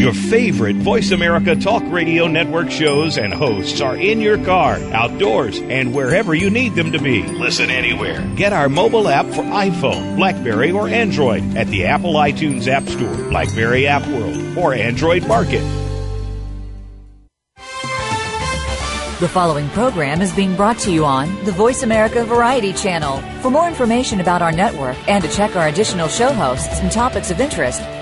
Your favorite Voice America Talk Radio Network shows and hosts are in your car, outdoors, and wherever you need them to be. Listen anywhere. Get our mobile app for iPhone, Blackberry, or Android at the Apple iTunes App Store, Blackberry App World, or Android Market. The following program is being brought to you on the Voice America Variety Channel. For more information about our network and to check our additional show hosts and topics of interest,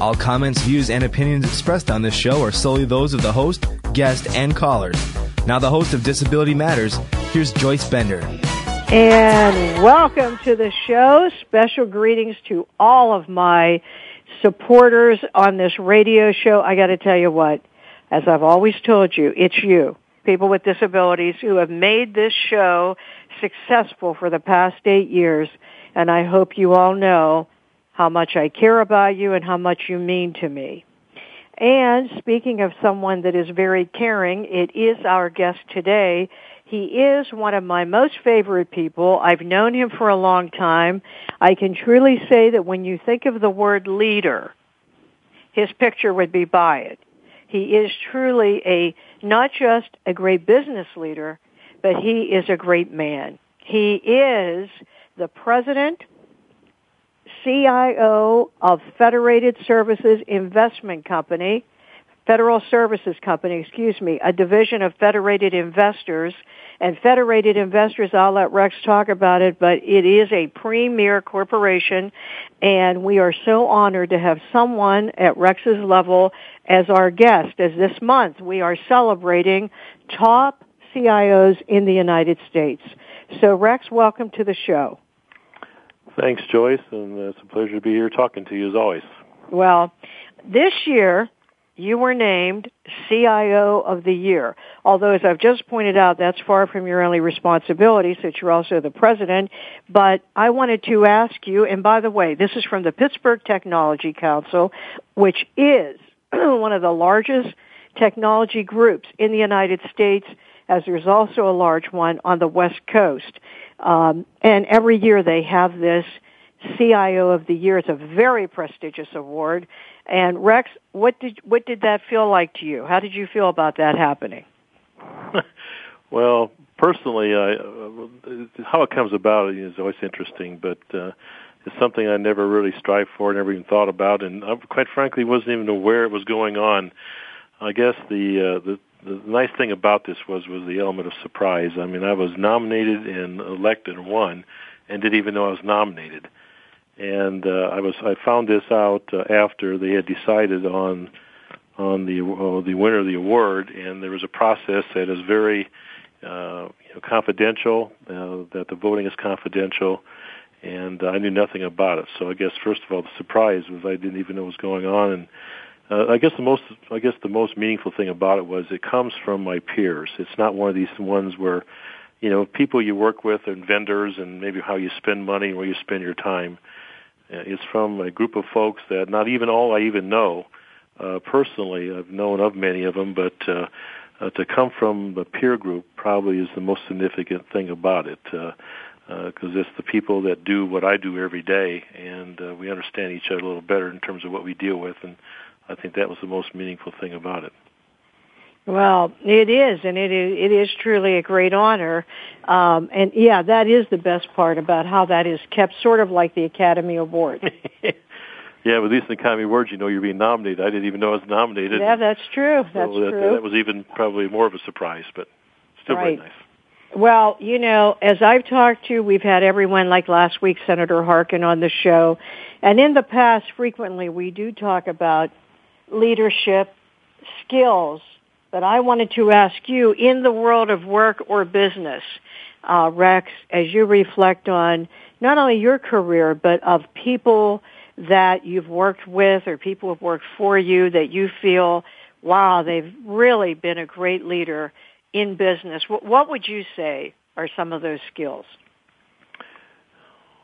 All comments, views, and opinions expressed on this show are solely those of the host, guest, and callers. Now, the host of Disability Matters, here's Joyce Bender. And welcome to the show. Special greetings to all of my supporters on this radio show. I got to tell you what, as I've always told you, it's you, people with disabilities, who have made this show successful for the past eight years. And I hope you all know how much I care about you and how much you mean to me. And speaking of someone that is very caring, it is our guest today. He is one of my most favorite people. I've known him for a long time. I can truly say that when you think of the word leader, his picture would be by it. He is truly a, not just a great business leader, but he is a great man. He is the president CIO of Federated Services Investment Company, Federal Services Company, excuse me, a division of Federated Investors. And Federated Investors, I'll let Rex talk about it, but it is a premier corporation and we are so honored to have someone at Rex's level as our guest as this month we are celebrating top CIOs in the United States. So Rex, welcome to the show. Thanks, Joyce, and it's a pleasure to be here talking to you as always. Well, this year you were named CIO of the Year. Although, as I've just pointed out, that's far from your only responsibility since you're also the president. But I wanted to ask you, and by the way, this is from the Pittsburgh Technology Council, which is one of the largest technology groups in the United States, as there's also a large one on the West Coast. Um, and every year they have this CIO of the Year. It's a very prestigious award. And Rex, what did what did that feel like to you? How did you feel about that happening? well, personally, I, uh, how it comes about is always interesting, but uh, it's something I never really strived for, never even thought about, and I, quite frankly, wasn't even aware it was going on. I guess the uh, the the nice thing about this was was the element of surprise. I mean, I was nominated and elected and won, and didn't even know I was nominated. And uh, I was I found this out uh, after they had decided on on the uh, the winner of the award, and there was a process that is very uh, you know, confidential. Uh, that the voting is confidential, and uh, I knew nothing about it. So I guess first of all, the surprise was I didn't even know what was going on, and uh, I guess the most I guess the most meaningful thing about it was it comes from my peers. It's not one of these ones where you know people you work with and vendors and maybe how you spend money and where you spend your time. Uh, it's from a group of folks that not even all I even know uh, personally. I've known of many of them, but uh, uh, to come from the peer group probably is the most significant thing about it. Uh, because uh, it's the people that do what I do every day, and uh, we understand each other a little better in terms of what we deal with, and I think that was the most meaningful thing about it. Well, it is, and it is, it is truly a great honor. Um, and yeah, that is the best part about how that is kept, sort of like the Academy Award. yeah, with these Academy Awards, you know you're being nominated. I didn't even know I was nominated. Yeah, that's true. That's so that, true. That was even probably more of a surprise, but still right. very nice. Well, you know, as I've talked to, we've had everyone like last week, Senator Harkin on the show. And in the past, frequently we do talk about leadership skills that I wanted to ask you in the world of work or business, uh, Rex, as you reflect on not only your career, but of people that you've worked with or people who've worked for you that you feel wow, they've really been a great leader in business. What would you say are some of those skills?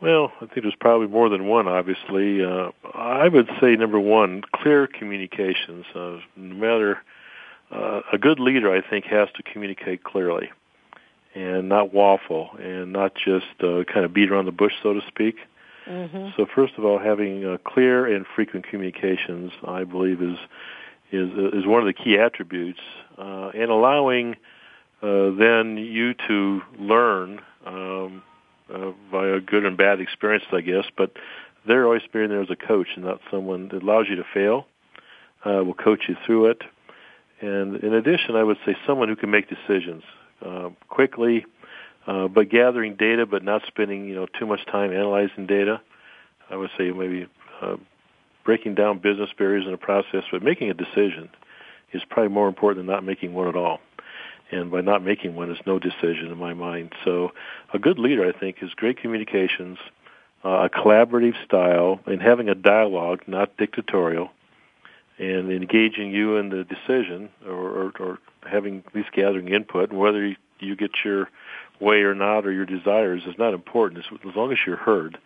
Well, I think there's probably more than one, obviously. Uh, I would say number one, clear communications. Uh, no matter, uh, a good leader, I think, has to communicate clearly and not waffle and not just uh, kind of beat around the bush, so to speak. Mm-hmm. So first of all, having uh, clear and frequent communications, I believe, is is is one of the key attributes, uh, and allowing uh, then you to learn um, uh, via good and bad experiences, I guess. But they're always being there as a coach and not someone that allows you to fail. Uh, will coach you through it. And in addition, I would say someone who can make decisions uh, quickly, uh, but gathering data, but not spending you know too much time analyzing data. I would say maybe uh, breaking down business barriers in the process, but making a decision is probably more important than not making one at all and by not making one, it's no decision in my mind. So, a good leader, I think, is great communications, uh, a collaborative style, and having a dialogue, not dictatorial, and engaging you in the decision, or, or, or having at least gathering input, and whether you, you get your way or not, or your desires is not important. As long as you're heard,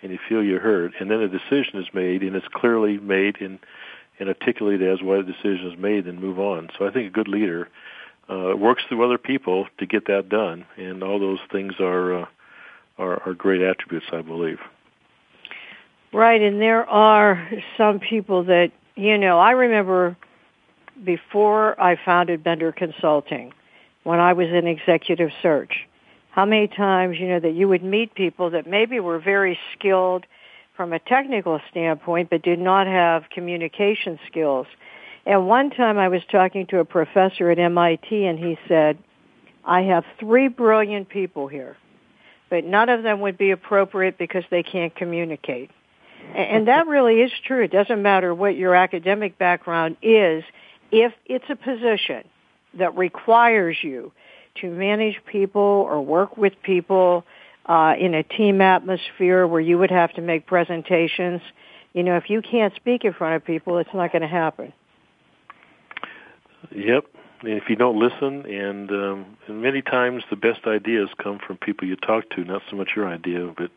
and you feel you're heard, and then a decision is made, and it's clearly made, and and articulated as why the decision is made, then move on. So, I think a good leader uh, works through other people to get that done, and all those things are, uh, are are great attributes, I believe. Right, and there are some people that you know. I remember before I founded Bender Consulting, when I was in executive search, how many times you know that you would meet people that maybe were very skilled from a technical standpoint, but did not have communication skills and one time I was talking to a professor at MIT and he said, I have three brilliant people here, but none of them would be appropriate because they can't communicate. And that really is true. It doesn't matter what your academic background is. If it's a position that requires you to manage people or work with people uh, in a team atmosphere where you would have to make presentations, you know, if you can't speak in front of people, it's not going to happen. Yep. And if you don't listen, and, um, and many times the best ideas come from people you talk to, not so much your idea, but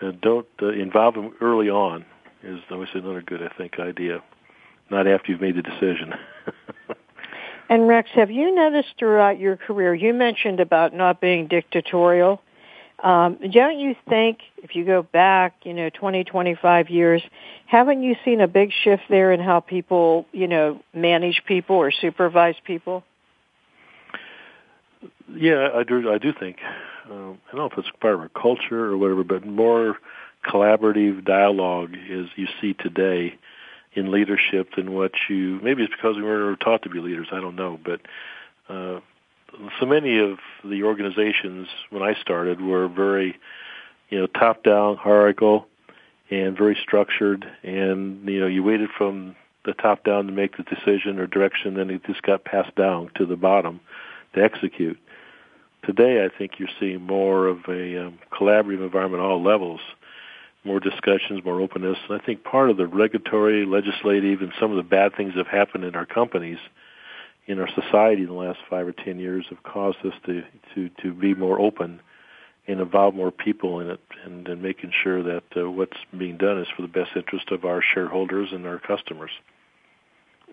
uh, don't uh, involve them early on is always another good, I think, idea. Not after you've made the decision. and Rex, have you noticed throughout your career, you mentioned about not being dictatorial. Um, don't you think if you go back, you know, 20, 25 years, haven't you seen a big shift there in how people, you know, manage people or supervise people? Yeah, I do. I do think. Um, I don't know if it's part of our culture or whatever, but more collaborative dialogue is you see today in leadership than what you. Maybe it's because we weren't taught to be leaders. I don't know, but uh, so many of the organizations when I started were very, you know, top down, hierarchical, and very structured. And you know, you waited from the top down to make the decision or direction, then it just got passed down to the bottom to execute. Today, I think you're seeing more of a um, collaborative environment at all levels, more discussions, more openness. And I think part of the regulatory, legislative, and some of the bad things that have happened in our companies – in our society in the last five or ten years have caused us to to to be more open and involve more people in it, and, and making sure that uh, what's being done is for the best interest of our shareholders and our customers.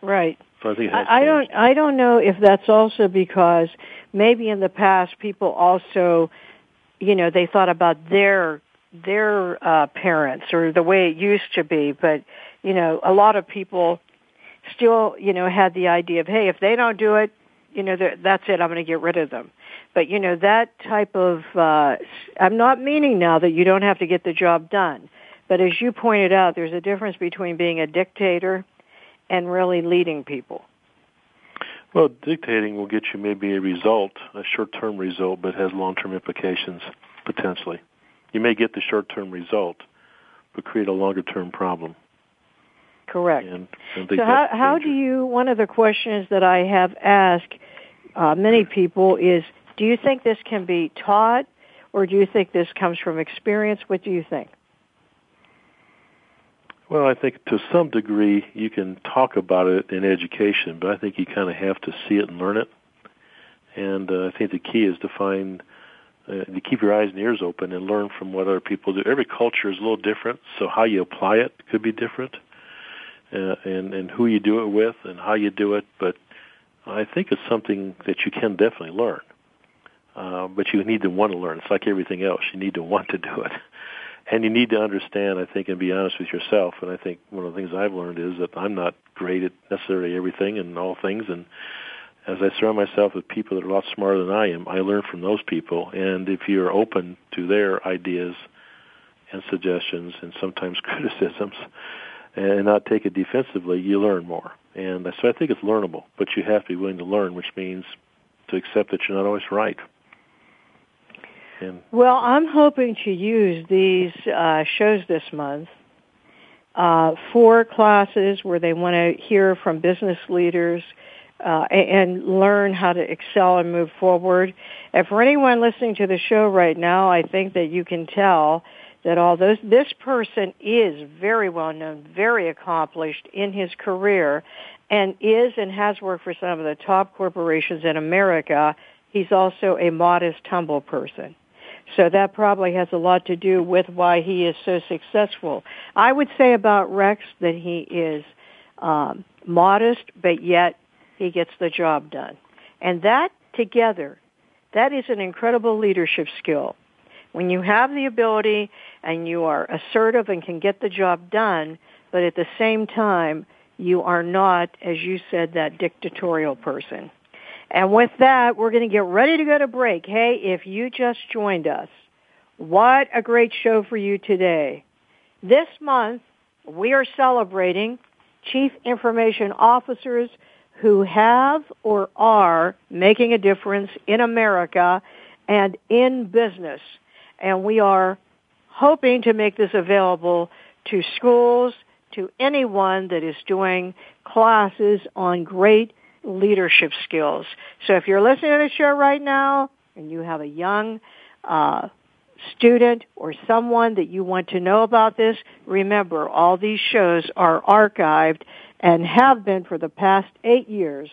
Right. So I think I, I don't. I don't know if that's also because maybe in the past people also, you know, they thought about their their uh, parents or the way it used to be, but you know, a lot of people still, you know, had the idea of, hey, if they don't do it, you know, that's it. I'm going to get rid of them. But you know, that type of, uh, I'm not meaning now that you don't have to get the job done. But as you pointed out, there's a difference between being a dictator and really leading people. Well, dictating will get you maybe a result, a short-term result, but has long-term implications potentially. You may get the short-term result, but create a longer-term problem. Correct. And, and so how, how do you, one of the questions that I have asked uh, many people is, do you think this can be taught or do you think this comes from experience? What do you think? Well, I think to some degree you can talk about it in education, but I think you kind of have to see it and learn it. And uh, I think the key is to find uh, to keep your eyes and ears open and learn from what other people do. Every culture is a little different, so how you apply it could be different, and and who you do it with and how you do it. But I think it's something that you can definitely learn. Uh, but you need to want to learn. It's like everything else. You need to want to do it. And you need to understand, I think, and be honest with yourself. And I think one of the things I've learned is that I'm not great at necessarily everything and all things. And as I surround myself with people that are a lot smarter than I am, I learn from those people. And if you're open to their ideas and suggestions and sometimes criticisms and not take it defensively, you learn more. And so I think it's learnable, but you have to be willing to learn, which means to accept that you're not always right. And well, I'm hoping to use these uh, shows this month uh, for classes where they want to hear from business leaders uh, and learn how to excel and move forward. And for anyone listening to the show right now, I think that you can tell that although this person is very well known, very accomplished in his career, and is and has worked for some of the top corporations in America, he's also a modest, humble person. So that probably has a lot to do with why he is so successful. I would say about Rex that he is um, modest, but yet he gets the job done. And that together, that is an incredible leadership skill. When you have the ability and you are assertive and can get the job done, but at the same time, you are not, as you said, that dictatorial person. And with that, we're going to get ready to go to break. Hey, if you just joined us, what a great show for you today. This month, we are celebrating Chief Information Officers who have or are making a difference in America and in business. And we are hoping to make this available to schools, to anyone that is doing classes on great leadership skills. So if you're listening to the show right now and you have a young uh, student or someone that you want to know about this, remember all these shows are archived and have been for the past eight years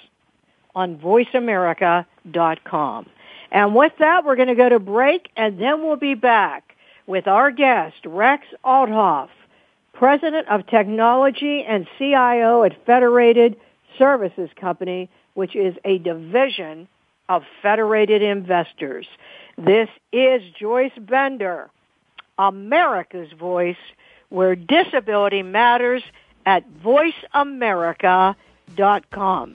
on voiceamerica.com. And with that, we're going to go to break and then we'll be back with our guest, Rex Althoff, President of Technology and CIO at Federated Services Company, which is a division of Federated Investors. This is Joyce Bender, America's Voice, where disability matters at voiceamerica.com.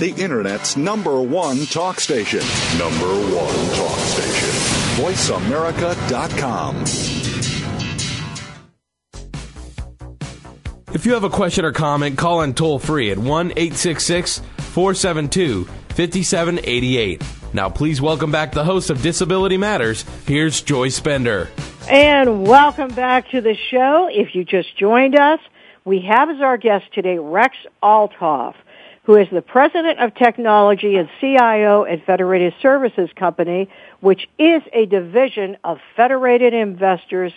The Internet's number one talk station. Number one talk station. VoiceAmerica.com. If you have a question or comment, call in toll free at 1 866 472 5788. Now, please welcome back the host of Disability Matters. Here's Joyce Bender. And welcome back to the show. If you just joined us, we have as our guest today Rex Althoff, who is the President of Technology and CIO at Federated Services Company, which is a division of Federated Investors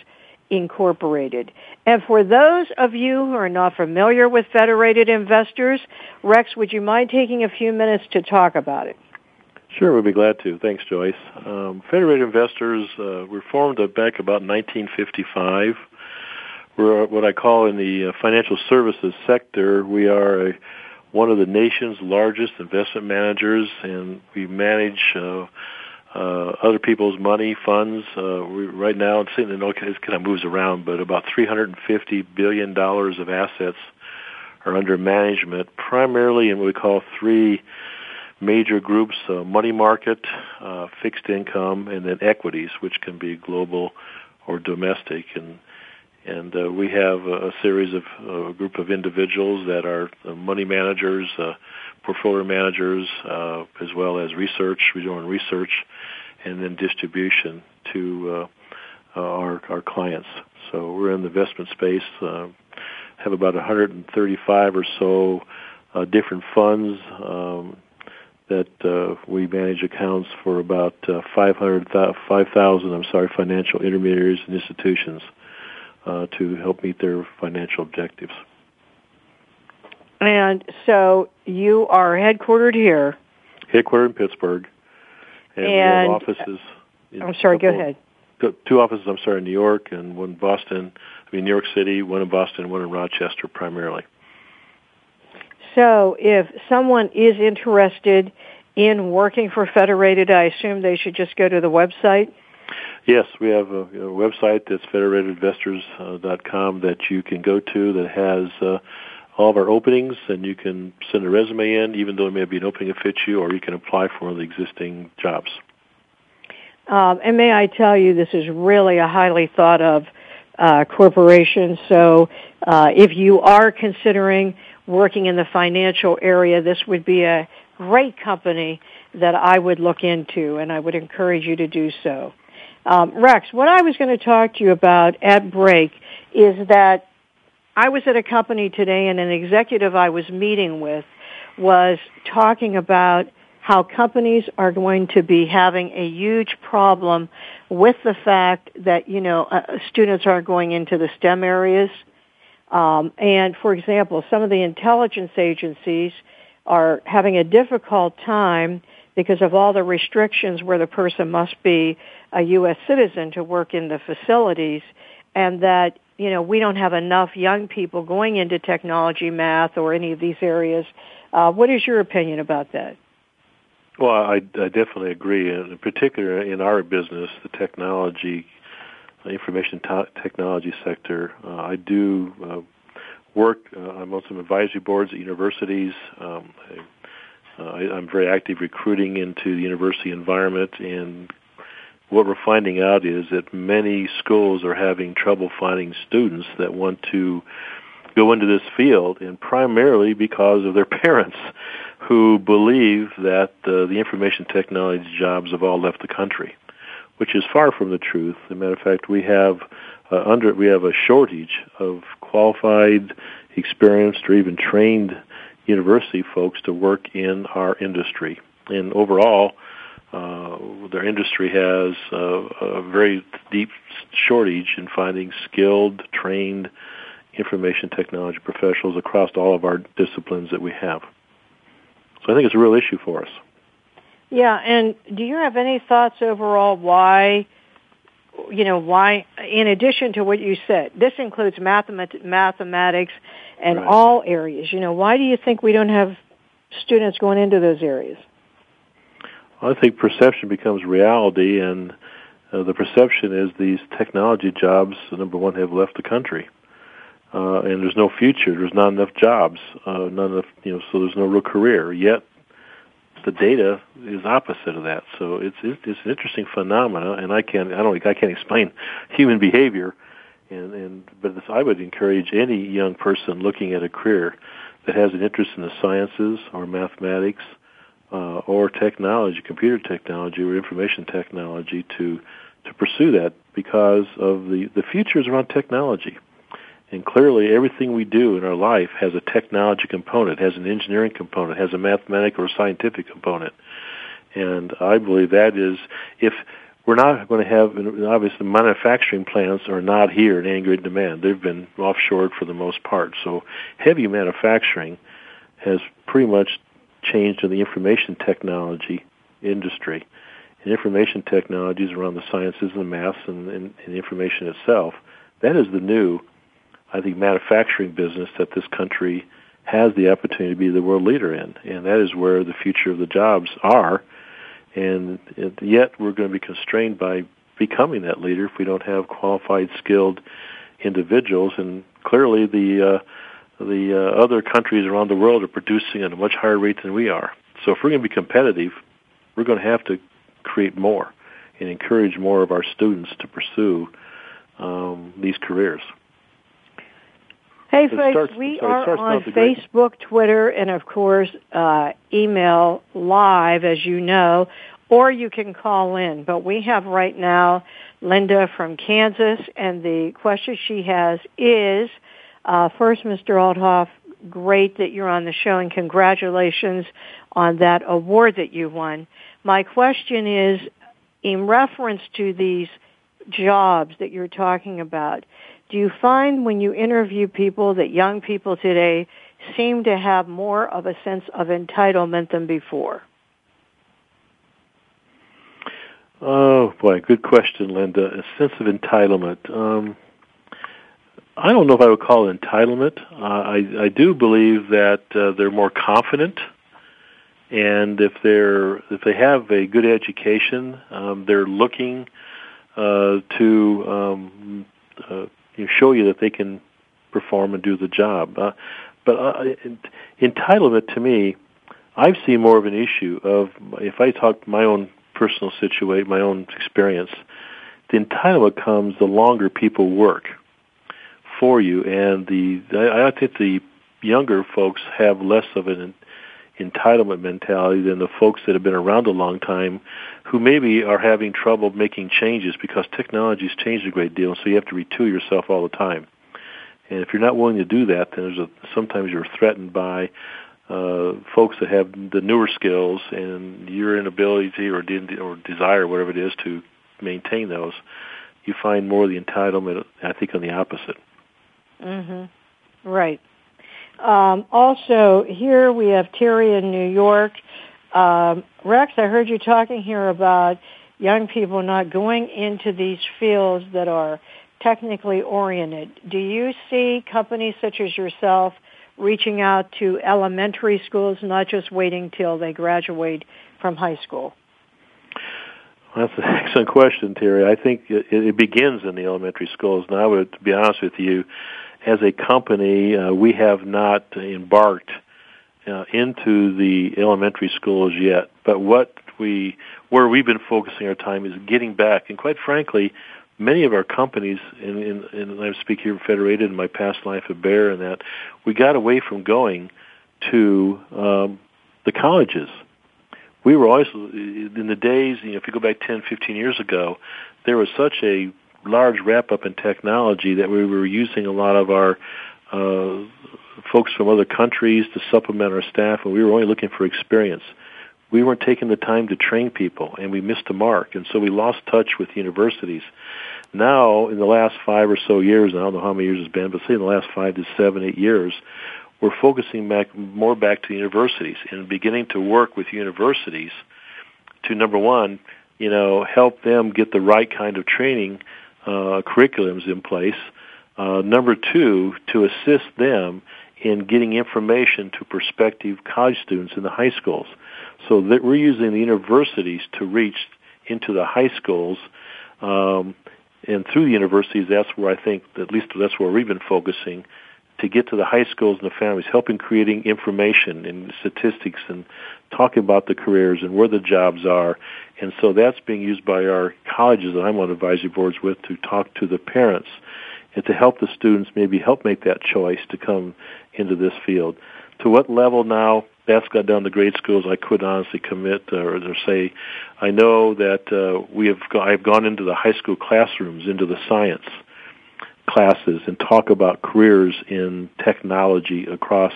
Incorporated. And for those of you who are not familiar with Federated Investors, Rex, would you mind taking a few minutes to talk about it? Sure, we'd be glad to. Thanks, Joyce. Um, Federated Investors uh, were formed back about 1955. We're what I call in the uh, financial services sector. We are a, one of the nation's largest investment managers, and we manage uh, uh, other people's money, funds. Uh, we, right now, it's, it kind of moves around, but about 350 billion dollars of assets are under management, primarily in what we call three major groups, uh, money market, uh, fixed income, and then equities, which can be global or domestic. And and uh, we have a, series of uh, a group of individuals that are uh, money managers, uh, portfolio managers, uh, as well as research. We're doing research, and then distribution to uh, uh, our our clients. So we're in the investment space. Uh, have about 135 or so uh, different funds um, that uh, we manage accounts for about uh, 500, 5,000, I'm sorry, financial intermediaries and institutions uh, to help meet their financial objectives. And so you are headquartered here. Headquartered in Pittsburgh. And, and we have offices. I'm sorry, go ahead. Two offices, I'm sorry, in New York and one in Boston. I mean, New York City, one in Boston, one in Rochester primarily. So if someone is interested in working for Federated, I assume they should just go to the website? Yes, we have a, a website that's federatedinvestors.com that you can go to that has uh, all of our openings, and you can send a resume in, even though it may be an opening that fits you, or you can apply for one of the existing jobs. Um, and may I tell you, this is really a highly thought of uh, corporation. So uh, if you are considering working in the financial area, this would be a great company that I would look into, and I would encourage you to do so. Um, Rex, what I was going to talk to you about at break is that I was at a company today, and an executive I was meeting with was talking about how companies are going to be having a huge problem with the fact that you know uh, students aren't going into the STEM areas. Um, and for example, some of the intelligence agencies are having a difficult time because of all the restrictions where the person must be a U.S. citizen to work in the facilities, and that you know we don't have enough young people going into technology, math, or any of these areas. Uh, what is your opinion about that? Well, I, I definitely agree. In particular, in our business, the technology, information technology sector, uh, I do uh, work uh, on some advisory boards at universities. Um, I, uh, I, I'm very active recruiting into the university environment, and what we're finding out is that many schools are having trouble finding students that want to go into this field, and primarily because of their parents who believe that uh, the information technology jobs have all left the country, which is far from the truth. As a matter of fact, we have uh, under we have a shortage of qualified, experienced, or even trained university folks to work in our industry. And overall, uh, their industry has uh, a very deep shortage in finding skilled, trained information technology professionals across all of our disciplines that we have. So I think it's a real issue for us. Yeah, and do you have any thoughts overall why you know why in addition to what you said this includes mathemat- mathematics and right. all areas. You know why do you think we don't have students going into those areas? I think perception becomes reality and uh, the perception is these technology jobs number one have left the country. Uh, and there's no future. There's not enough jobs. Uh, not enough you know so there's no real career. Yet the data is opposite of that. So it's it's an interesting phenomena, and I can't I don't I can't explain human behavior, and and but I would encourage any young person looking at a career that has an interest in the sciences or mathematics uh, or technology, computer technology or information technology to to pursue that because of the the future is around technology. And clearly, everything we do in our life has a technology component, has an engineering component, has a mathematical or scientific component. And I believe that is, if we're not going to have, obviously, manufacturing plants are not here in any great demand. They've been offshored for the most part. So heavy manufacturing has pretty much changed to the information technology industry. And information technologies around the sciences and the maths and, and, and information itself, that is the new I think, manufacturing business that this country has the opportunity to be the world leader in, and that is where the future of the jobs are. And yet, we're going to be constrained by becoming that leader if we don't have qualified, skilled individuals. And clearly, the uh, the uh, other countries around the world are producing at a much higher rate than we are. So, if we're going to be competitive, we're going to have to create more and encourage more of our students to pursue um, these careers. Hey, folks, starts, we sorry, are on Facebook, Twitter, and of course, uh, email live, as you know, or you can call in. But we have right now Linda from Kansas, and the question she has is, uh, first, Mr. Althoff, great that you're on the show, and congratulations on that award that you won. My question is, in reference to these jobs that you're talking about, do you find when you interview people that young people today seem to have more of a sense of entitlement than before? Oh boy, good question, Linda. A sense of entitlement. Um, I don't know if I would call it entitlement. Uh, I, I do believe that uh, they're more confident, and if they're if they have a good education, um, they're looking uh, to um, uh, you know, show you that they can perform and do the job. Uh, but uh, entitlement to me, I've seen more of an issue of if I talk my own personal situation, my own experience. The entitlement comes the longer people work for you, and the I, I think the younger folks have less of an entitlement mentality than the folks that have been around a long time who maybe are having trouble making changes because technology has changed a great deal, so you have to retool yourself all the time. And if you're not willing to do that, then there's a, sometimes you're threatened by uh, folks that have the newer skills and your inability or, de- or desire, whatever it is, to maintain those. You find more of the entitlement, I think, on the opposite. Mm-hmm. Right. Um, also, here we have Terry in New York. Um, Rex, I heard you talking here about young people not going into these fields that are technically oriented. Do you see companies such as yourself reaching out to elementary schools, not just waiting till they graduate from high school? That's an excellent question, Terry. I think it, it begins in the elementary schools. And I would, to be honest with you, as a company, uh, we have not embarked uh, into the elementary schools yet. But what we, where we've been focusing our time is getting back. And quite frankly, many of our companies, and, I speak here Federated in my past life at Bayer and that we got away from going to um, the colleges. We were always in the days, you know, if you go back 10, 15 years ago, there was such a large wrap up in technology that we were using a lot of our uh, folks from other countries to supplement our staff, and we were only looking for experience. We weren't taking the time to train people, and we missed the mark, and so we lost touch with universities. Now, in the last five or so years, I don't know how many years it's been, but say in the last five to seven, eight years, we're focusing back more back to universities and beginning to work with universities to number one, you know, help them get the right kind of training uh, curriculums in place. Uh, number two, to assist them in getting information to prospective college students in the high schools. So that we're using the universities to reach into the high schools, um, and through the universities, that's where I think, at least that's where we've been focusing to get to the high schools and the families, helping creating information and statistics and talking about the careers and where the jobs are. And so that's being used by our colleges that I'm on advisory boards with to talk to the parents and to help the students maybe help make that choice to come into this field. To what level now? That's got down to grade schools. I could honestly commit uh, or, or say, I know that uh, we have. Go- I've gone into the high school classrooms, into the science classes, and talk about careers in technology across,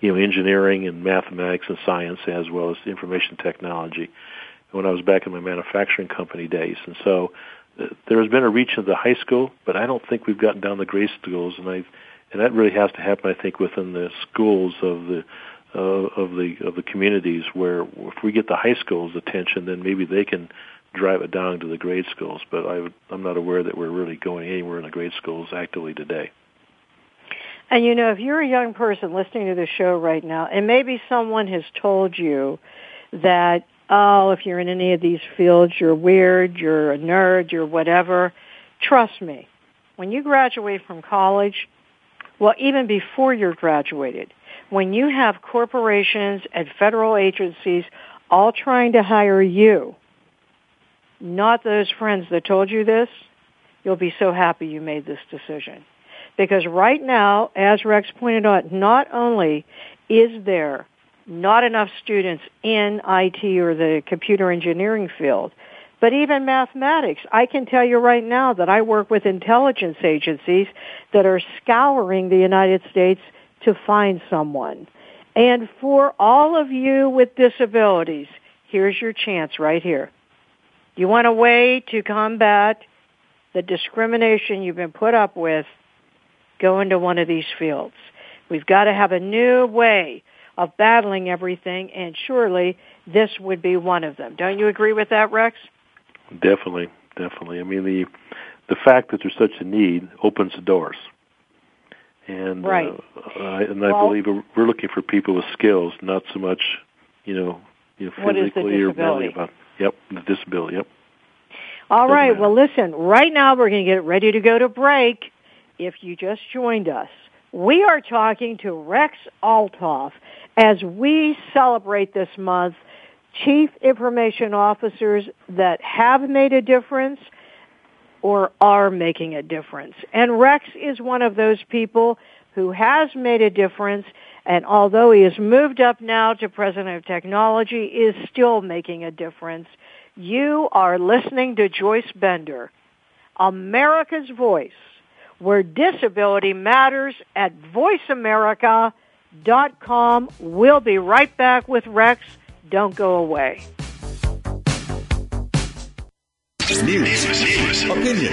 you know, engineering and mathematics and science, as well as information technology. When I was back in my manufacturing company days, and so uh, there has been a reach into the high school, but I don't think we've gotten down the grade schools, and I, and that really has to happen, I think, within the schools of the uh, of the of the communities where if we get the high schools attention, then maybe they can drive it down to the grade schools. But I, I'm not aware that we're really going anywhere in the grade schools actively today. And you know, if you're a young person listening to the show right now, and maybe someone has told you that, oh, if you're in any of these fields, you're weird, you're a nerd, you're whatever, trust me, when you graduate from college, well, even before you're graduated, when you have corporations and federal agencies all trying to hire you, not those friends that told you this, you'll be so happy you made this decision. Because right now, as Rex pointed out, not only is there not enough students in IT or the computer engineering field, but even mathematics. I can tell you right now that I work with intelligence agencies that are scouring the United States to find someone. And for all of you with disabilities, here's your chance right here. You want a way to combat the discrimination you've been put up with, go into one of these fields. We've got to have a new way of battling everything, and surely this would be one of them. Don't you agree with that, Rex? Definitely, definitely. I mean, the the fact that there's such a need opens the doors, and right. uh, I, and I believe we're looking for people with skills, not so much, you know, you know physically or mentally about. Yep, the disability. Yep. All Doesn't right. Matter. Well, listen. Right now, we're going to get ready to go to break. If you just joined us, we are talking to Rex Althoff as we celebrate this month chief information officers that have made a difference or are making a difference. And Rex is one of those people who has made a difference and although he has moved up now to president of technology is still making a difference. You are listening to Joyce Bender, America's Voice, where disability matters at voiceamerica.com. We'll be right back with Rex don't go away. News, opinion.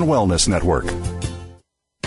Wellness Network.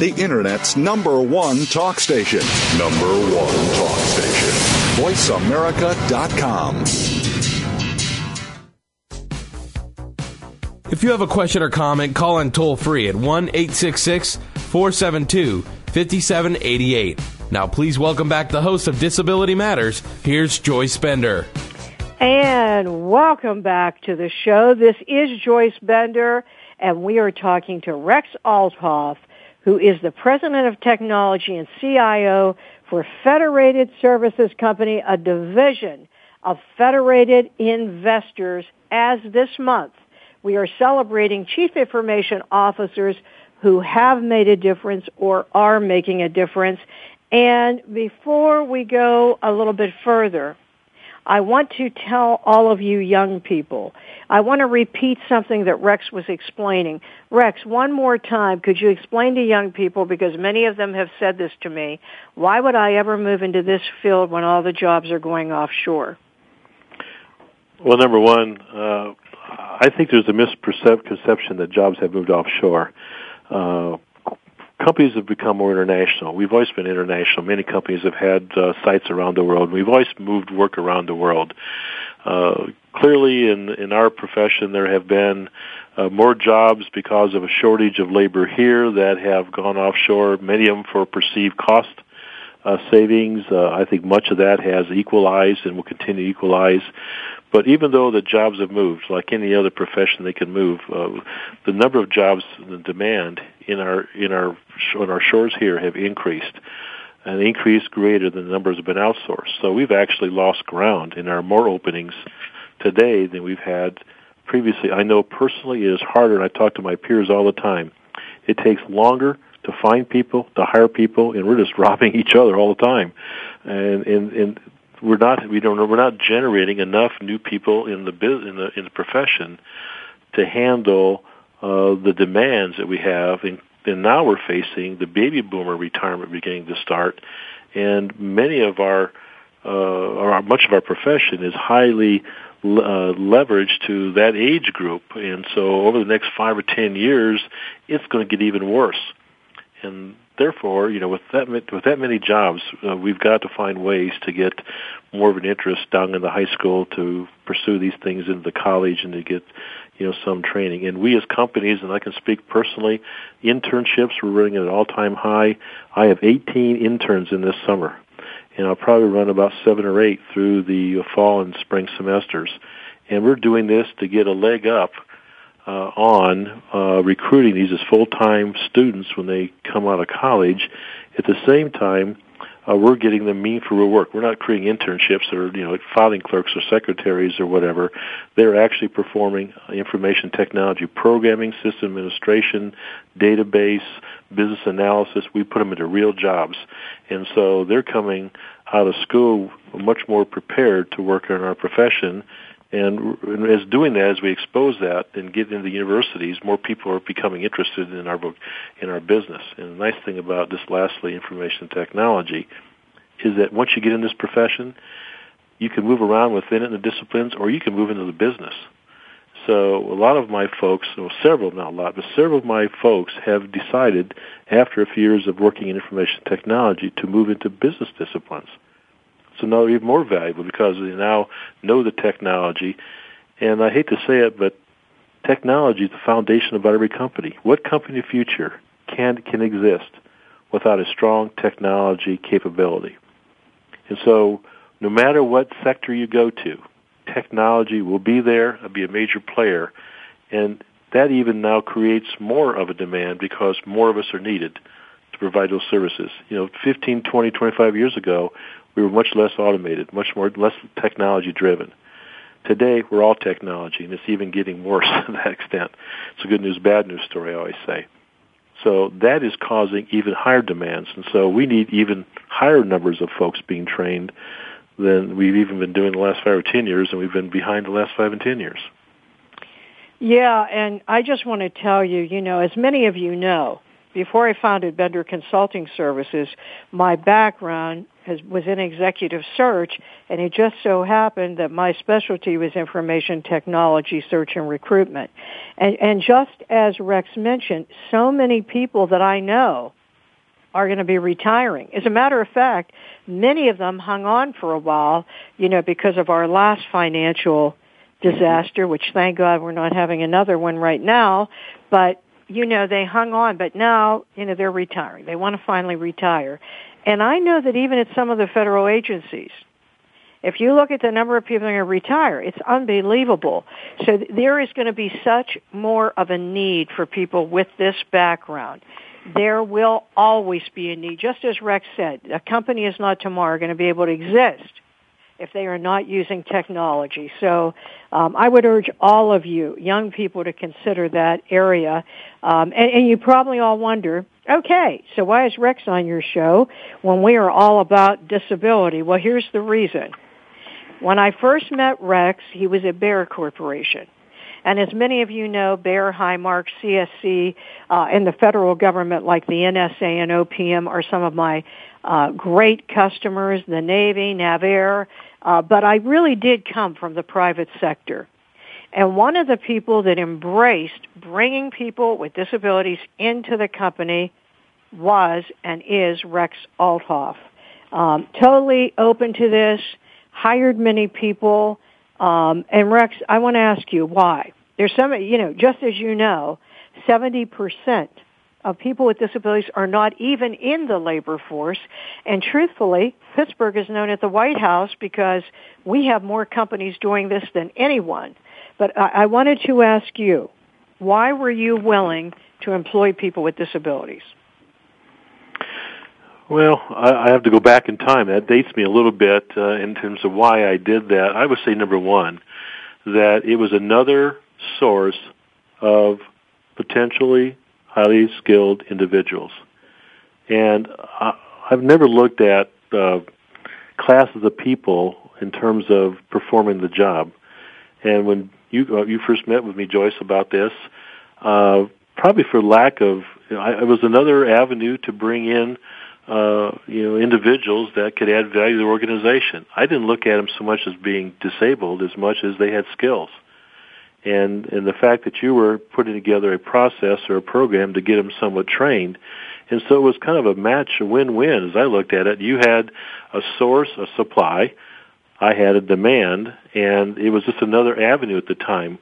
The Internet's number one talk station. Number one talk station. VoiceAmerica.com. If you have a question or comment, call in toll free at 1 866 472 5788. Now, please welcome back the host of Disability Matters. Here's Joyce Bender. And welcome back to the show. This is Joyce Bender, and we are talking to Rex Althoff, who is the President of Technology and CIO for Federated Services Company, a division of Federated Investors, as this month we are celebrating Chief Information Officers who have made a difference or are making a difference. And before we go a little bit further, I want to tell all of you young people, I want to repeat something that Rex was explaining. Rex, one more time, could you explain to young people, because many of them have said this to me, why would I ever move into this field when all the jobs are going offshore? Well, number one, uh, I think there's a misperception that jobs have moved offshore. Uh, companies have become more international. We've always been international. Many companies have had uh, sites around the world. We've always moved work around the world. Uh, clearly, in in our profession, there have been uh, more jobs because of a shortage of labor here that have gone offshore. Many of them for perceived cost uh, savings. Uh, I think much of that has equalized and will continue to equalize. But even though the jobs have moved, like any other profession, they can move. Uh, the number of jobs, and the demand in our in our on our shores here have increased, an increase greater than the numbers have been outsourced. So we've actually lost ground in our more openings today than we've had previously. I know personally it is harder, and I talk to my peers all the time. It takes longer to find people, to hire people, and we're just robbing each other all the time. And and, and we're not we don't we're not generating enough new people in the in the in the profession to handle uh, the demands that we have, and, and now we're facing the baby boomer retirement beginning to start, and many of our uh, or much of our profession is highly uh, leveraged to that age group, and so over the next five or ten years, it's going to get even worse. And therefore, you know, with that with that many jobs, uh, we've got to find ways to get more of an interest down in the high school to pursue these things into the college and to get you know some training. And we as companies, and I can speak personally, internships we're running at an all-time high. I have 18 interns in this summer, and I'll probably run about seven or eight through the fall and spring semesters. And we're doing this to get a leg up uh, on uh, recruiting these as full-time students when they come out of college. At the same time, uh, we're getting them mean for real work. We're not creating internships or you know filing clerks or secretaries or whatever. They're actually performing information technology programming, system administration, database, business analysis. We put them into real jobs, and so they're coming out of school much more prepared to work in our profession and as doing that, as we expose that and get into the universities, more people are becoming interested in our book, in our business. And the nice thing about this, lastly, information technology, is that once you get in this profession, you can move around within it in the disciplines, or you can move into the business. So a lot of my folks, well, several, not a lot, but several of my folks have decided after a few years of working in information technology to move into business disciplines. So now they're even more valuable because they now know the technology. And I hate to say it, but technology is the foundation of every company. What company future can can exist without a strong technology capability? And so, no matter what sector you go to, technology will be there, it'll be a major player, and that even now creates more of a demand because more of us are needed to provide those services. You know, 15, 20, 25 years ago, we were much less automated, much more less technology driven. Today, we're all technology, and it's even getting worse to that extent. It's a good news, bad news story, I always say. So that is causing even higher demands, and so we need even higher numbers of folks being trained than we've even been doing the last five or ten years, and we've been behind the last five and ten years. Yeah, and I just want to tell you, you know, as many of you know, before I founded Bender Consulting Services, my background has, was in executive search, and it just so happened that my specialty was information technology search and recruitment. And, and just as Rex mentioned, so many people that I know are going to be retiring. As a matter of fact, many of them hung on for a while, you know, because of our last financial disaster, which thank God we're not having another one right now, but you know, they hung on, but now, you know, they're retiring. They want to finally retire. And I know that even at some of the federal agencies, if you look at the number of people that are going to retire, it's unbelievable. So there is going to be such more of a need for people with this background. There will always be a need. Just as Rex said, a company is not tomorrow going to be able to exist if they are not using technology. So um, I would urge all of you, young people, to consider that area. Um, and, and you probably all wonder, okay, so why is Rex on your show when we are all about disability? Well, here's the reason. When I first met Rex, he was at Bayer Corporation. And as many of you know, Bayer, Highmark, CSC, uh, and the federal government like the NSA and OPM are some of my uh, great customers, the Navy, NAVAIR, uh, but I really did come from the private sector. And one of the people that embraced bringing people with disabilities into the company was and is Rex Althoff. Um, totally open to this, hired many people. Um, and Rex, I want to ask you why. There's some, you know, just as you know, 70% of people with disabilities are not even in the labor force. And truthfully, Pittsburgh is known at the White House because we have more companies doing this than anyone. But I, I wanted to ask you, why were you willing to employ people with disabilities? Well, I, have to go back in time. That dates me a little bit uh, in terms of why I did that. I would say number one, that it was another source of potentially highly skilled individuals. And I, I've never looked at uh, classes of people in terms of performing the job. And when you uh, you first met with me, Joyce, about this, uh, probably for lack of, you know, I, it was another avenue to bring in, uh, you know, individuals that could add value to the organization. I didn't look at them so much as being disabled as much as they had skills and and the fact that you were putting together a process or a program to get them somewhat trained. And so it was kind of a match a win-win as i looked at it. You had a source a supply. I had a demand. And it was just another avenue at the time.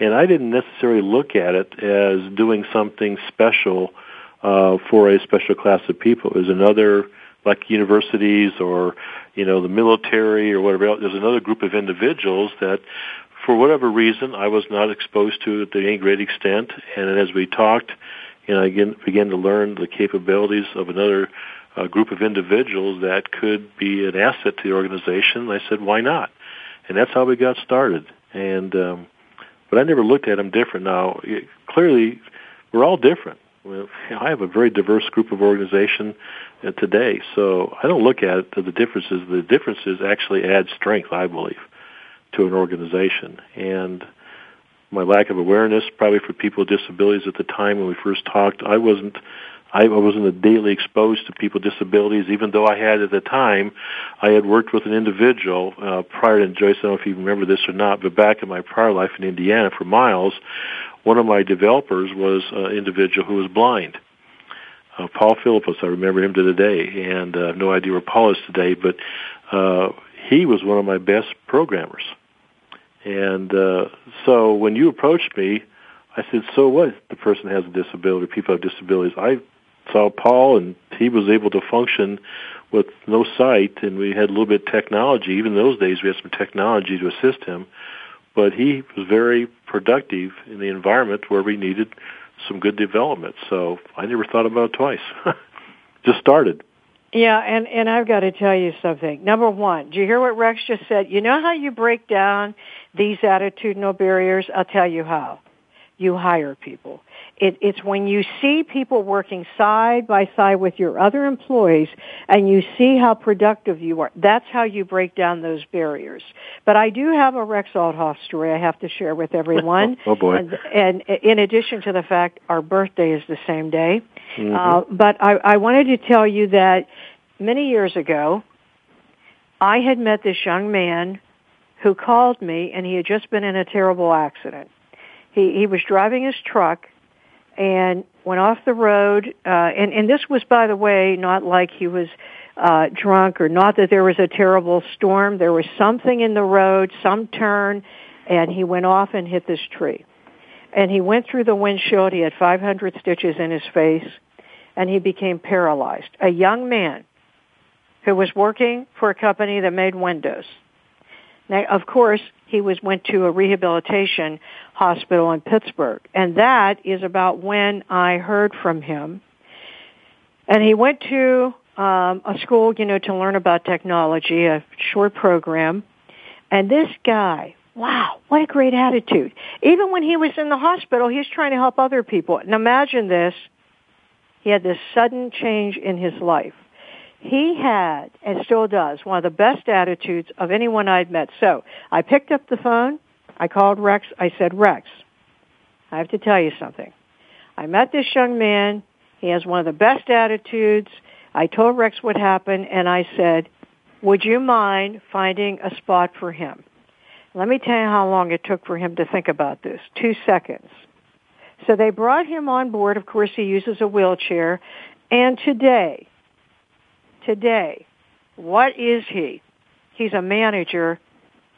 And i didn't necessarily look at it as doing something special uh, for a special class of people. It was another like universities or you know the military or whatever else. There's another group of individuals that for whatever reason, I was not exposed to it to any great extent. And as we talked, and I again began to learn the capabilities of another uh, group of individuals that could be an asset to the organization, I said, why not? And that's how we got started. And um, but I never looked at them different. Now, it, clearly, we're all different. Well, I have a very diverse group of organization uh, today, so I don't look at it the differences. The differences actually add strength, I believe to an organization. And my lack of awareness, probably for people with disabilities at the time when we first talked, I wasn't I wasn't daily exposed to people with disabilities, even though I had at the time, I had worked with an individual uh, prior to Joyce. I don't know if you remember this or not, but back in my prior life in Indiana for Miles, one of my developers was an individual who was blind. Uh, Paul Philippus, I remember him to the day, and uh, no idea where Paul is today, but uh, he was one of my best programmers. And uh, so when you approached me, I said, "So what? The person has a disability. People have disabilities." I saw Paul, and he was able to function with no sight, and we had a little bit of technology. Even those days, we had some technology to assist him, but he was very productive in the environment where we needed some good development. So I never thought about it twice. Just started. Yeah, and and I've got to tell you something. Number one, do you hear what Rex just said? You know how you break down these attitudinal barriers? I'll tell you how. You hire people. It, it's when you see people working side by side with your other employees and you see how productive you are. That's how you break down those barriers. But I do have a Rex Althoff story I have to share with everyone. oh boy. And, and in addition to the fact our birthday is the same day. Mm-hmm. Uh, but I, I wanted to tell you that many years ago, I had met this young man who called me and he had just been in a terrible accident. He he was driving his truck and went off the road uh and and this was by the way not like he was uh drunk or not that there was a terrible storm there was something in the road some turn and he went off and hit this tree and he went through the windshield he had 500 stitches in his face and he became paralyzed a young man who was working for a company that made windows now, of course, he was went to a rehabilitation hospital in Pittsburgh, and that is about when I heard from him. And he went to um, a school, you know, to learn about technology, a short program. And this guy, wow, what a great attitude! Even when he was in the hospital, he was trying to help other people. And imagine this: he had this sudden change in his life he had and still does one of the best attitudes of anyone I'd met. So I picked up the phone. I called Rex. I said, Rex, I have to tell you something. I met this young man. He has one of the best attitudes. I told Rex what happened and I said, would you mind finding a spot for him? Let me tell you how long it took for him to think about this. Two seconds. So they brought him on board. Of course, he uses a wheelchair. And today, today, what is he? He's a manager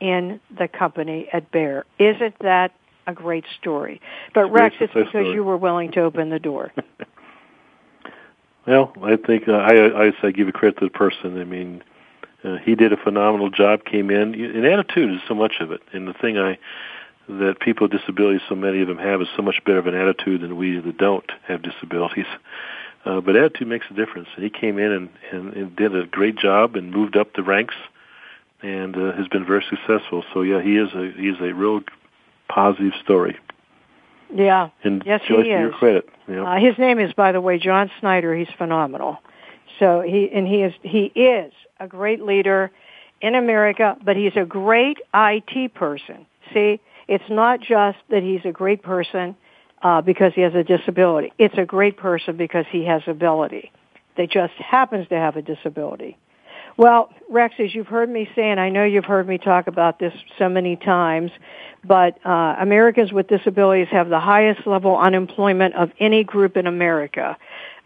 in the company at Bayer. Isn't that a great story? But It's Rex, it's because story. you were willing to open the door. Well, I think uh, I I say give credit to the person. I mean, uh, he did a phenomenal job. Came in, and attitude is so much of it. And the thing I that people with disabilities, so many of them have, is so much better of an attitude than we that don't have disabilities. Uh, but attitude makes a difference. And he came in and, and, and did a great job and moved up the ranks, and uh, has been very successful. So yeah, he is a he is a real positive story. Yeah. And Yes, Joyce, he to your credit, know, Uh, his name is, by the way, John Snyder. He's phenomenal. So he and he is he is a great leader in America, but he's a great IT person. See, it's not just that he's a great person uh, because he has a disability. It's a great person because he has ability. That just happens to have a disability. Well, Rex, as you've heard me say, and I know you've heard me talk about this so many times, but uh, Americans with disabilities have the highest level unemployment of any group in America.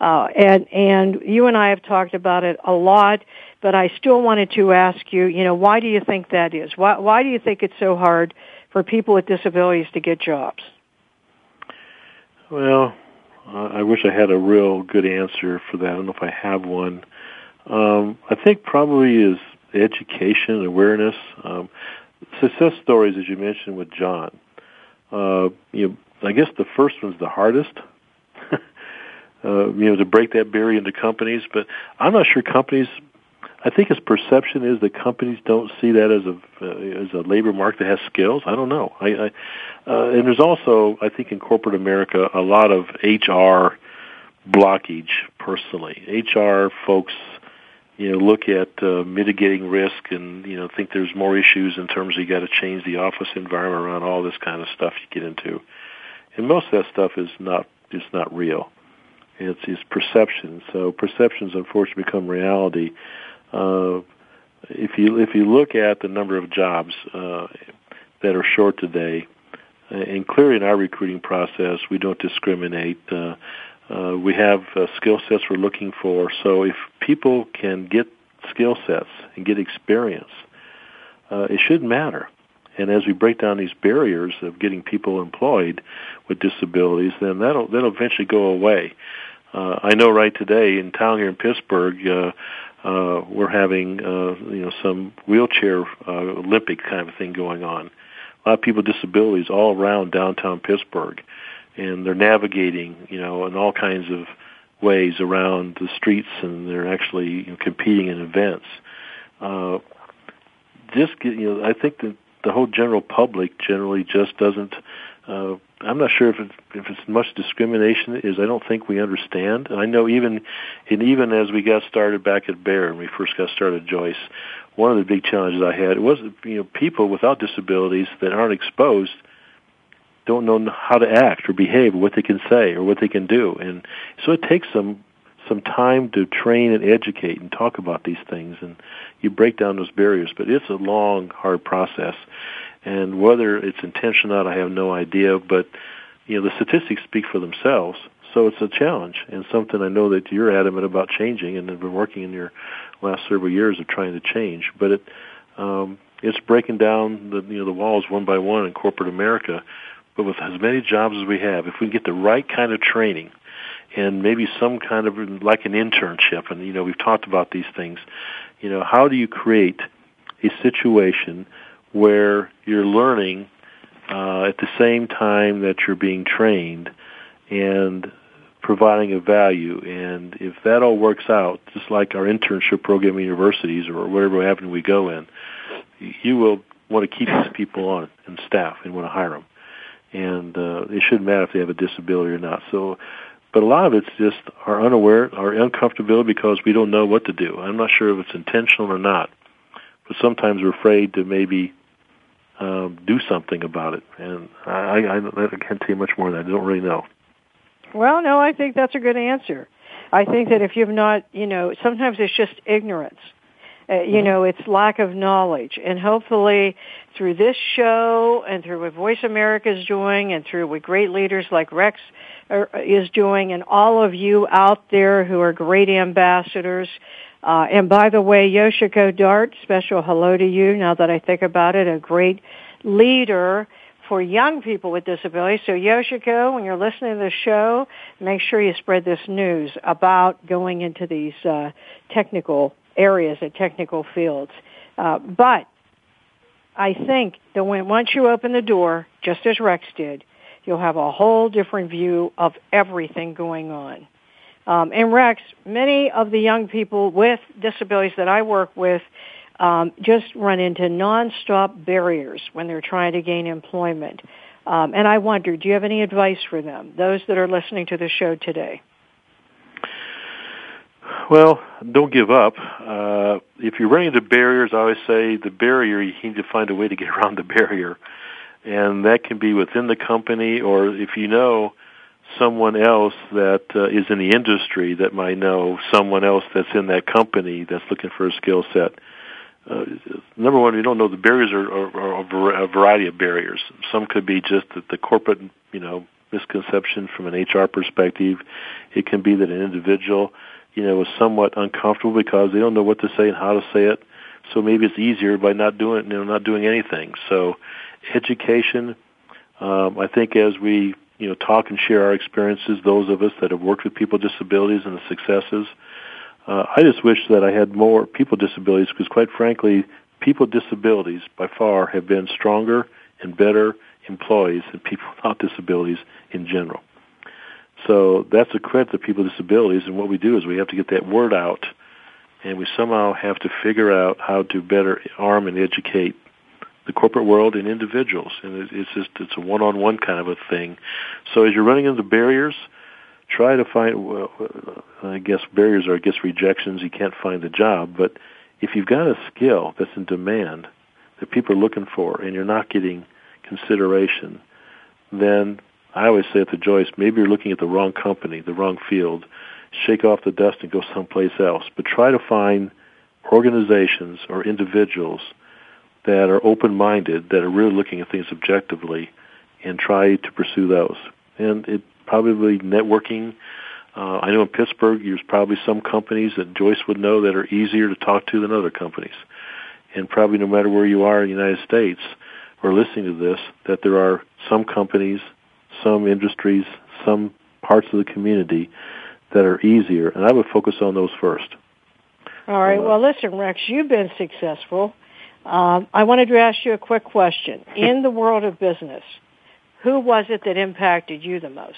Uh, and and you and I have talked about it a lot, but I still wanted to ask you, you know, why do you think that is? Why why do you think it's so hard for people with disabilities to get jobs? Well, I wish I had a real good answer for that. I don't know if I have one. Um, I think probably is education, awareness, um, success stories, as you mentioned with John. Uh, you know, I guess the first one's the hardest. Uh, you know, to break that barrier into companies, but I'm not sure companies. I think his perception is that companies don't see that as a uh, as a labor market that has skills. I don't know. I, I uh, and there's also, I think, in corporate America, a lot of HR blockage. Personally, HR folks, you know, look at uh, mitigating risk and you know think there's more issues in terms of you got to change the office environment around all this kind of stuff you get into, and most of that stuff is not is not real. It's it's perception. So perceptions, unfortunately, become reality. Uh, if you if you look at the number of jobs uh, that are short today, uh, and clearly in our recruiting process, we don't discriminate. Uh, uh, we have uh, skill sets we're looking for. So if people can get skill sets and get experience, uh, it shouldn't matter. And as we break down these barriers of getting people employed with disabilities, then that'll that'll eventually go away. Uh, I know right today in town here in Pittsburgh, uh, uh, we're having uh, you know some wheelchair uh, Olympic kind of thing going on. A lot of people with disabilities all around downtown Pittsburgh, and they're navigating you know in all kinds of ways around the streets, and they're actually you know, competing in events. Uh, just you know, I think that the whole general public generally just doesn't. Uh, I'm not sure if it, if it's much discrimination is. I don't think we understand. And I know even and even as we got started back at Bayer and we first got started, Joyce, one of the big challenges I had was you know people without disabilities that aren't exposed don't know how to act or behave, or what they can say or what they can do, and so it takes some some time to train and educate and talk about these things, and you break down those barriers. But it's a long, hard process, and whether it's intentional or not, I have no idea. But you know, the statistics speak for themselves. So it's a challenge and something I know that you're adamant about changing and have been working in your last several years of trying to change. But it um, it's breaking down the you know the walls one by one in corporate America. But with as many jobs as we have, if we get the right kind of training and maybe some kind of like an internship, and you know we've talked about these things. You know, how do you create a situation where you're learning uh, at the same time that you're being trained and providing a value. And if that all works out, just like our internship program in universities or whatever avenue we go in, you will want to keep these people on and staff and want to hire them. And uh, it shouldn't matter if they have a disability or not. So, but a lot of it's just our unaware, our uncomfortability because we don't know what to do. I'm not sure if it's intentional or not, but sometimes we're afraid to maybe um, do something about it. And I, I, I can't tell you much more than that. I don't really know. Well, no, I think that's a good answer. I think that if you've not, you know, sometimes it's just ignorance. Uh, you know, it's lack of knowledge. And hopefully through this show and through what Voice America is doing and through what great leaders like Rex are, is doing and all of you out there who are great ambassadors, uh, and by the way, Yoshiko Dart, special hello to you now that I think about it, a great leader for young people with disabilities. So Yoshiko, when you're listening to the show, make sure you spread this news about going into these uh, technical areas and technical fields. Uh, but I think that when once you open the door, just as Rex did, you'll have a whole different view of everything going on. Um, and Rex, many of the young people with disabilities that I work with um, just run into nonstop barriers when they're trying to gain employment. Um, and I wonder, do you have any advice for them, those that are listening to the show today? Well, don't give up. Uh, if you're running into barriers, I always say the barrier, you need to find a way to get around the barrier. And that can be within the company, or if you know someone else that uh, is in the industry that might know someone else that's in that company that's looking for a skill set. Uh, number one, you don't know the barriers are, are, are a variety of barriers. Some could be just the, the corporate, you know, misconception from an HR perspective. It can be that an individual, you know, is somewhat uncomfortable because they don't know what to say and how to say it. So maybe it's easier by not doing, you know, not doing anything. So, education. Um, I think as we you know, talk and share our experiences, those of us that have worked with people with disabilities and the successes. Uh, I just wish that I had more people with disabilities because quite frankly, people with disabilities by far have been stronger and better employees than people without disabilities in general. So that's a credit to people with disabilities and what we do is we have to get that word out and we somehow have to figure out how to better arm and educate the corporate world and individuals. And it's just it's a one-on-one kind of a thing. So as you're running into barriers, try to find. I guess barriers are I guess rejections. You can't find a job, but if you've got a skill that's in demand that people are looking for, and you're not getting consideration, then I always say to Joyce, maybe you're looking at the wrong company, the wrong field. Shake off the dust and go someplace else. But try to find organizations or individuals that are open-minded, that are really looking at things objectively, and try to pursue those. And it probably networking. Uh, I know in Pittsburgh, there's probably some companies that Joyce would know that are easier to talk to than other companies. And probably no matter where you are in the United States or listening to this, that there are some companies, some industries, some parts of the community that are easier. And I would focus on those first. All right. Uh, well, listen, Rex, you've been successful. Um, I wanted to ask you a quick question. In the world of business, who was it that impacted you the most?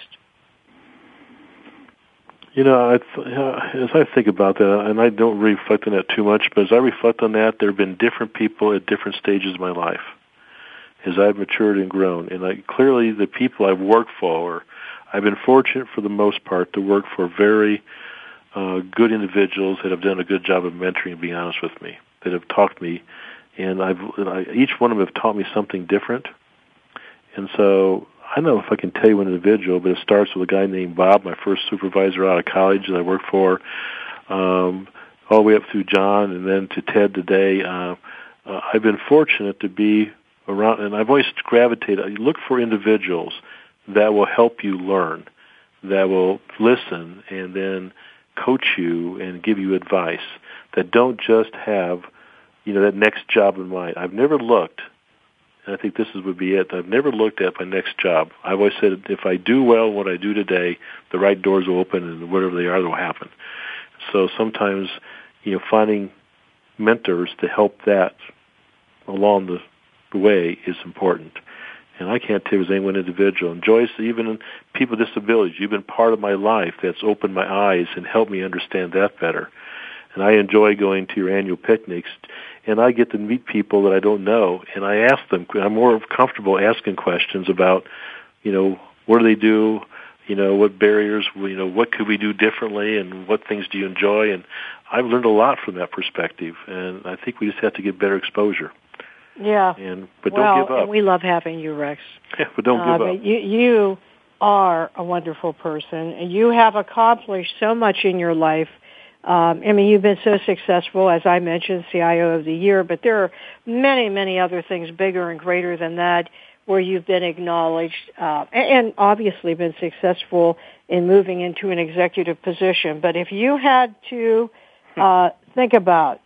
You know, I th- as I think about that, and I don't reflect on that too much, but as I reflect on that, there have been different people at different stages of my life as I've matured and grown. And I, clearly, the people I've worked for, I've been fortunate for the most part to work for very uh, good individuals that have done a good job of mentoring being honest with me, that have talked me and I've and I, each one of them have taught me something different. And so I don't know if I can tell you an individual, but it starts with a guy named Bob, my first supervisor out of college that I worked for, um, all the way up through John, and then to Ted today. Uh, uh, I've been fortunate to be around, and I've always gravitated. Look for individuals that will help you learn, that will listen, and then coach you and give you advice. That don't just have, you know, that next job in mind. I've never looked and I think this is, would be it. I've never looked at my next job. I've always said if I do well what I do today, the right doors will open, and whatever they are, they'll happen. So sometimes, you know, finding mentors to help that along the way is important. And I can't tell you as any one individual. And Joyce, even people with disabilities, you've been part of my life that's opened my eyes and helped me understand that better. And I enjoy going to your annual picnics and I get to meet people that I don't know, and I ask them. I'm more comfortable asking questions about, you know, what do they do, you know, what barriers, you know, what could we do differently, and what things do you enjoy, and I've learned a lot from that perspective, and I think we just have to get better exposure. Yeah. And but well, don't give up. We love having you, Rex. Yeah, but don't uh, give up. You, you are a wonderful person, and you have accomplished so much in your life um, I mean, you've been so successful, as I mentioned, CIO of the year, but there are many, many other things bigger and greater than that where you've been acknowledged uh, and obviously been successful in moving into an executive position. But if you had to uh, think about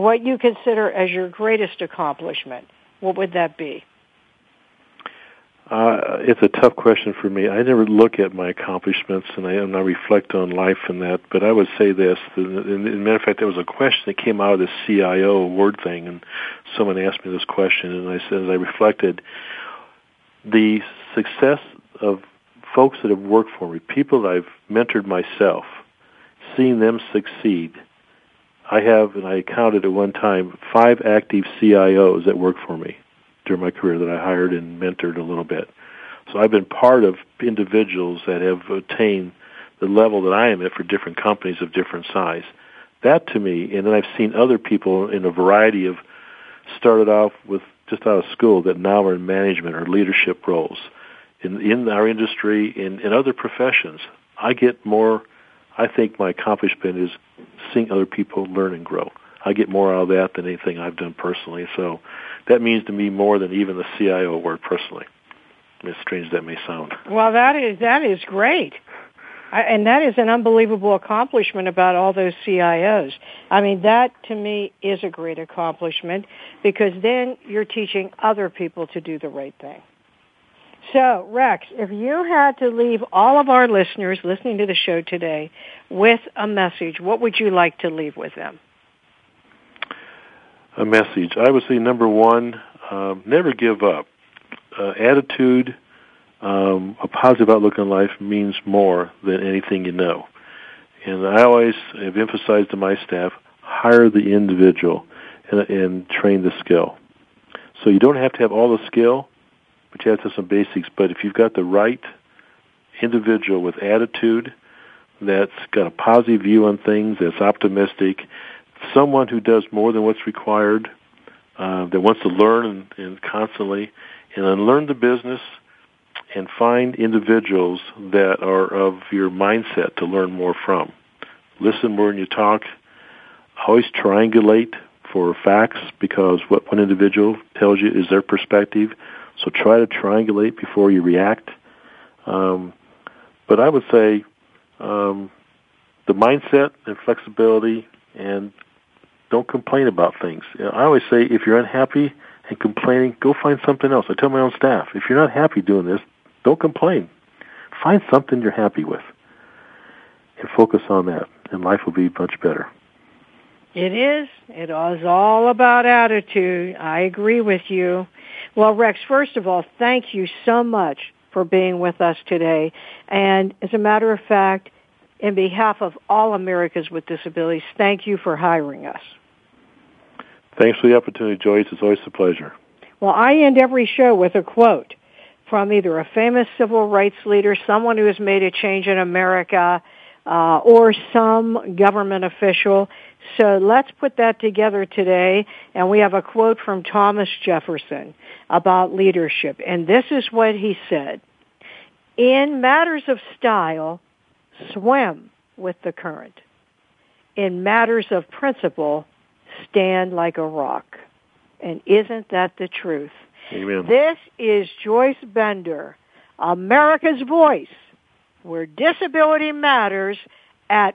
what you consider as your greatest accomplishment, what would that be? Uh, it's a tough question for me. I never look at my accomplishments, and I, and I reflect on life and that. But I would say this: in, in matter of fact, there was a question that came out of the CIO award thing, and someone asked me this question, and I said, as I reflected, the success of folks that have worked for me, people that I've mentored myself, seeing them succeed. I have, and I counted at one time, five active CIOs that work for me during my career that I hired and mentored a little bit. So I've been part of individuals that have attained the level that I am at for different companies of different size. That to me, and then I've seen other people in a variety of started off with just out of school that now are in management or leadership roles in in our industry in in other professions. I get more. I think my accomplishment is seeing other people learn and grow. I get more out of that than anything I've done personally. So that means to me more than even the CIO award personally. As strange that may sound. Well, that is that is great. I, and that is an unbelievable accomplishment about all those CIOs. I mean, that to me is a great accomplishment because then you're teaching other people to do the right thing. So, Rex, if you had to leave all of our listeners listening to the show today with a message, what would you like to leave with them? a message. I would say number one, um, never give up. Uh, attitude, um, a positive outlook on life means more than anything you know. And I always have emphasized to my staff, hire the individual and, and train the skill. So you don't have to have all the skill, but you have to have some basics. But if you've got the right individual with attitude, that's got a positive view on things, that's optimistic, someone who does more than what's required, uh, that wants to learn and, and constantly, and then learn the business and find individuals that are of your mindset to learn more from. Listen more when you talk. Always triangulate for facts because what one individual tells you is their perspective. So try to triangulate before you react. Um, but I would say um, the mindset and flexibility and don't complain about things. I always say if you're unhappy and complaining, go find something else. I tell my own staff, if you're not happy doing this, don't complain. Find something you're happy with and focus on that, and life will be much better. It is. It is all about attitude. I agree with you. Well, Rex, first of all, thank you so much for being with us today. And as a matter of fact, in behalf of all Americans with disabilities, thank you for hiring us. Thanks for the opportunity, Joyce. It's always a pleasure. Well, I end every show with a quote from either a famous civil rights leader, someone who has made a change in America, uh, or some government official. So let's put that together today. And we have a quote from Thomas Jefferson about leadership. And this is what he said. In matters of style, swim with the current. In matters of principle, stand like a rock. And isn't that the truth? Amen. This is Joyce Bender, America's Voice, where disability matters at